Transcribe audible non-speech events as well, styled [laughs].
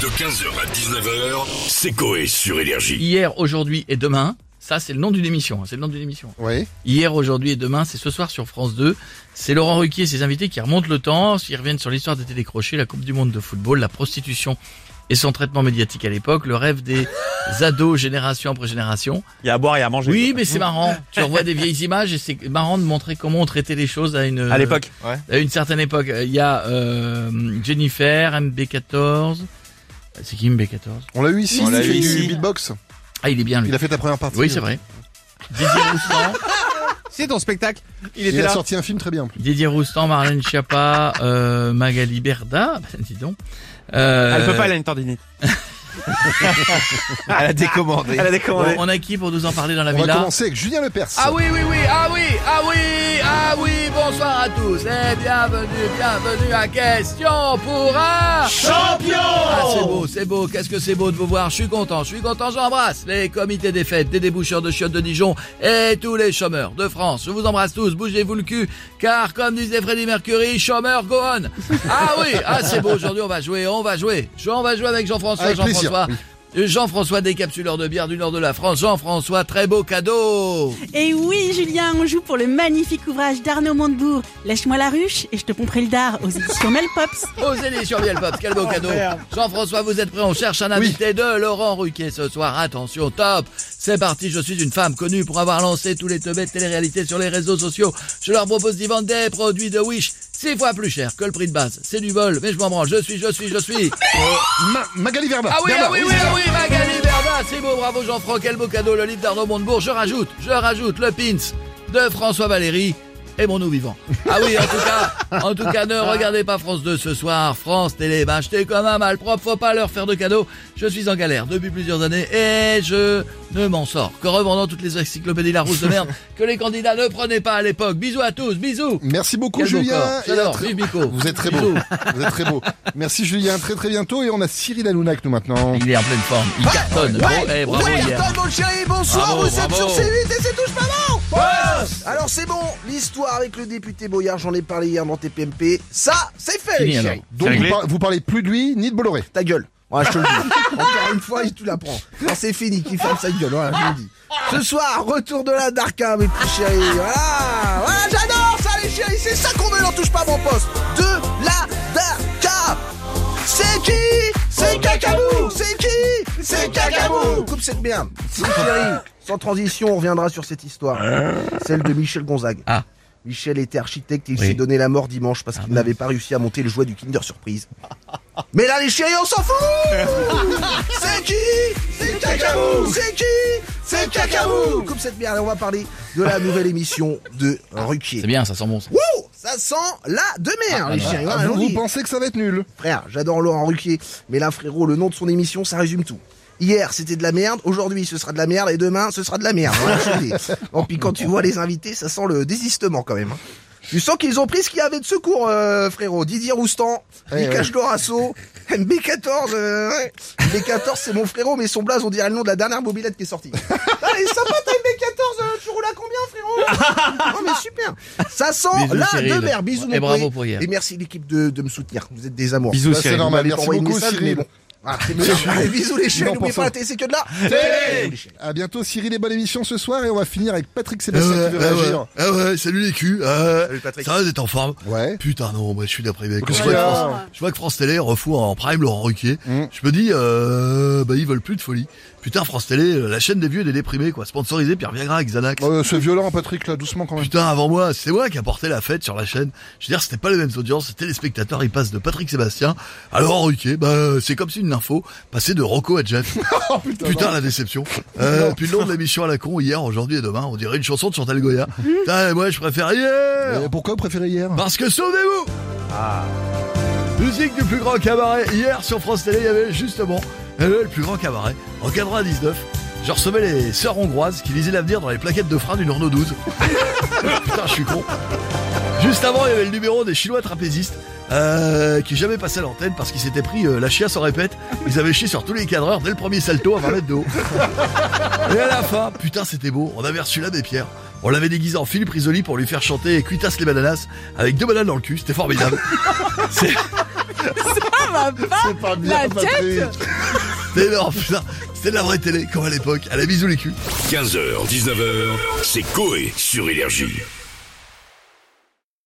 De 15h à 19h, c'est Coé sur Énergie. Hier, aujourd'hui et demain. Ça, c'est le nom d'une émission. hein, C'est le nom d'une émission. Oui. Hier, aujourd'hui et demain, c'est ce soir sur France 2. C'est Laurent Ruquier et ses invités qui remontent le temps. Ils reviennent sur l'histoire des télécrochés, la Coupe du Monde de football, la prostitution et son traitement médiatique à l'époque, le rêve des [laughs] ados génération après génération. Il y a à boire et à manger. Oui, mais c'est marrant. Tu revois des vieilles images et c'est marrant de montrer comment on traitait les choses à une À l'époque. Ouais. à une certaine époque. Il y a euh, Jennifer, MB14. C'est qui MB14 On l'a eu ici, On l'a il eu fait ici. du beatbox. Ah, il est bien lui. Il a fait ta première partie. Oui, c'est vrai. Didier Roustan, [laughs] C'est ton spectacle. Il Il, était a là. sorti un film très bien en plus. Didier Roustan, Marlène Schiappa, euh, Magali Berda, [laughs] bah, dis donc. Euh, Elle peut pas, elle a une tendinite. [laughs] [laughs] Elle a décommandé. Elle a bon, décommandé. on a qui pour nous en parler dans la On va villa commencer avec Julien Lepers. Ah oui, oui, oui, ah oui, ah oui, ah oui, bonsoir à tous et bienvenue, bienvenue à Question pour un champion Ah c'est beau, c'est beau, qu'est-ce que c'est beau de vous voir, je suis content, je suis content, j'embrasse les comités des fêtes, des déboucheurs de chiottes de Dijon et tous les chômeurs de France. Je vous embrasse tous, bougez-vous le cul, car comme disait Freddie Mercury, chômeur go on Ah oui, ah c'est beau, aujourd'hui on va jouer, on va jouer, on va jouer avec Jean-François, Avec Jean-François. Jean-François décapsuleur de bière du nord de la France. Jean-François, très beau cadeau. Et oui, Julien, on joue pour le magnifique ouvrage d'Arnaud Montebourg. Lèche-moi la ruche et je te pomperai le dard aux éditions Melpops. Sur Miel Pop, [laughs] quel beau cadeau. Jean-François, vous êtes prêt On cherche un invité de Laurent Ruquier ce soir. Attention, top. C'est parti, je suis une femme connue pour avoir lancé tous les teubés de télé-réalité sur les réseaux sociaux. Je leur propose d'y vendre des produits de Wish. Six fois plus cher que le prix de base. C'est du vol, mais je m'en branle. Je suis, je suis, je suis. Ma- Magali Verba. Ah oui, Verba, ah oui, oui, ah oui, Magali Berda, c'est beau, bravo Jean-Franck, quel beau cadeau, le livre d'Arnaud Montebourg. Je rajoute, je rajoute le pins de François Valéry et mon nous vivant. Ah oui, en tout cas, en tout cas, ne regardez pas France 2 ce soir, France Télé, bah, achetez comme un malpropre, faut pas leur faire de cadeaux. Je suis en galère depuis plusieurs années et je ne m'en sors que revendant toutes les encyclopédies Larousse de merde [laughs] que les candidats ne prenaient pas à l'époque. Bisous à tous, bisous. Merci beaucoup Quel beau Julien. corps. Et très-. Vous êtes très beau. Vous êtes très beau. Merci Julien, très très bientôt. Et on a Cyril Hanouna avec nous maintenant. Il est en pleine forme, il cartonne. Bon, eh, bravo Ouais, hier. attends, mon chéri, bonsoir, Bravo, vous êtes sur C8 et c'est touche pas bon Alors c'est bon, l'histoire avec le député Boyard, j'en ai parlé hier dans TPMP, ça, c'est fait Fini, les alors. chéris Donc vous, par- vous parlez plus de lui ni de Bolloré. Ta gueule Ouais, je te le dis. [laughs] Encore une fois, tu la prends. Non, c'est fini, qu'il ferme sa gueule, voilà, je le dis. Ce soir, retour de la Darka, mes petits chéris. Voilà, voilà, j'adore ça, les chéris. C'est ça qu'on veut, n'en touche pas mon poste. De la Darka. C'est qui? C'est Cacabou C'est qui? C'est Cacabou Coupe cette merde. C'est chéri. Sans transition, on reviendra sur cette histoire. Celle de Michel Gonzague. Ah. Michel était architecte et il Oui. s'est donné la mort dimanche parce qu'il n'avait pas réussi à monter le jouet du Kinder Surprise. Mais là, les chéris, on s'en fout [laughs] C'est qui C'est Cacabou C'est qui C'est Cacabou Coupe cette merde, et on va parler de la nouvelle émission de Ruquier. C'est bien, ça sent bon ça. Wouh Ça sent la de mer, Ah, les chéris. Ah, Voilà, vous, vous pensez que ça va être nul Frère, j'adore Laurent Ruquier, mais là, frérot, le nom de son émission, ça résume tout. Hier, c'était de la merde, aujourd'hui, ce sera de la merde, et demain, ce sera de la merde. Voilà. Bon, puis quand tu vois les invités, ça sent le désistement quand même. hein. Tu sens qu'ils ont pris ce qu'il y avait de secours, euh, frérot. Didier Roustan, Ouais, Nikash Dorasso, MB14, euh, ouais. MB14, c'est mon frérot, mais son blaze, on dirait le nom de la dernière mobilette qui est sortie. [laughs] Allez, sympa ta MB14, euh, tu roules à combien, frérot [laughs] Non, mais super. Ça sent Bisous, la Cyril. de mer. Bisous, Et mon bravo poulet. pour hier. Et merci l'équipe de, de me soutenir. Vous êtes des amours. Bisous, Bah, C'est Cyril. normal. Merci beaucoup message, Cyril. mais bon. Ah, c'est. Allez, bisous les chiens, n'oubliez pour pas ça. la télé, c'est que de là. Télé À bientôt Cyril et bonne émission ce soir et on va finir avec Patrick Sébastien qui veut réagir. Ah ouais, salut les culs. Ah, Salut, Patrick. Ça va d'être en forme Ouais. Putain non, moi je suis déprimé. Quand Qu'est-ce je, je vois que France Télé refout en prime Laurent Ruquier. Mm. Je me dis, euh, bah ils veulent plus de folie. Putain France Télé, la chaîne des vieux et des déprimés quoi, sponsorisée Pierre Viagra avec Xanax. Euh, c'est violent Patrick là, doucement quand même. Putain, avant moi, c'est moi qui a porté la fête sur la chaîne. Je veux dire, c'était pas les mêmes audiences, c'était les spectateurs, ils passent de Patrick Sébastien à Laurent Ruquier. Bah, c'est comme si une info passait de Rocco à Jeff. [laughs] Oh putain. La déception. Euh, puis le nom de l'émission à la con, hier, aujourd'hui et demain, on dirait une chanson de Chantal Goya. Putain, moi, je préfère hier. Pourquoi vous préférez hier? Parce que souvenez-vous Musique du plus grand cabaret. Hier sur France Télé, il y avait justement euh, le plus grand cabaret. En 99, je recevais les sœurs hongroises qui lisaient l'avenir dans les plaquettes de frein du Renault 12. [laughs] Putain, je suis con. Juste avant, il y avait le numéro des Chinois trapézistes. Euh, qui jamais passé à l'antenne parce qu'ils s'étaient pris euh, la chiasse en répète. Ils avaient chié sur tous les cadreurs dès le premier salto à 20 mètres de haut. Et à la fin, putain c'était beau, on avait reçu l'abbé Pierre. On l'avait déguisé en Philippe Risoli pour lui faire chanter Cuitas les bananas avec deux bananes dans le cul, c'était formidable. C'est Ça va pas C'est pas bien, La tête c'était énorme, putain. C'était de la vraie télé, comme à l'époque, à la bisou les culs. 15h, 19h, c'est Coé sur Énergie.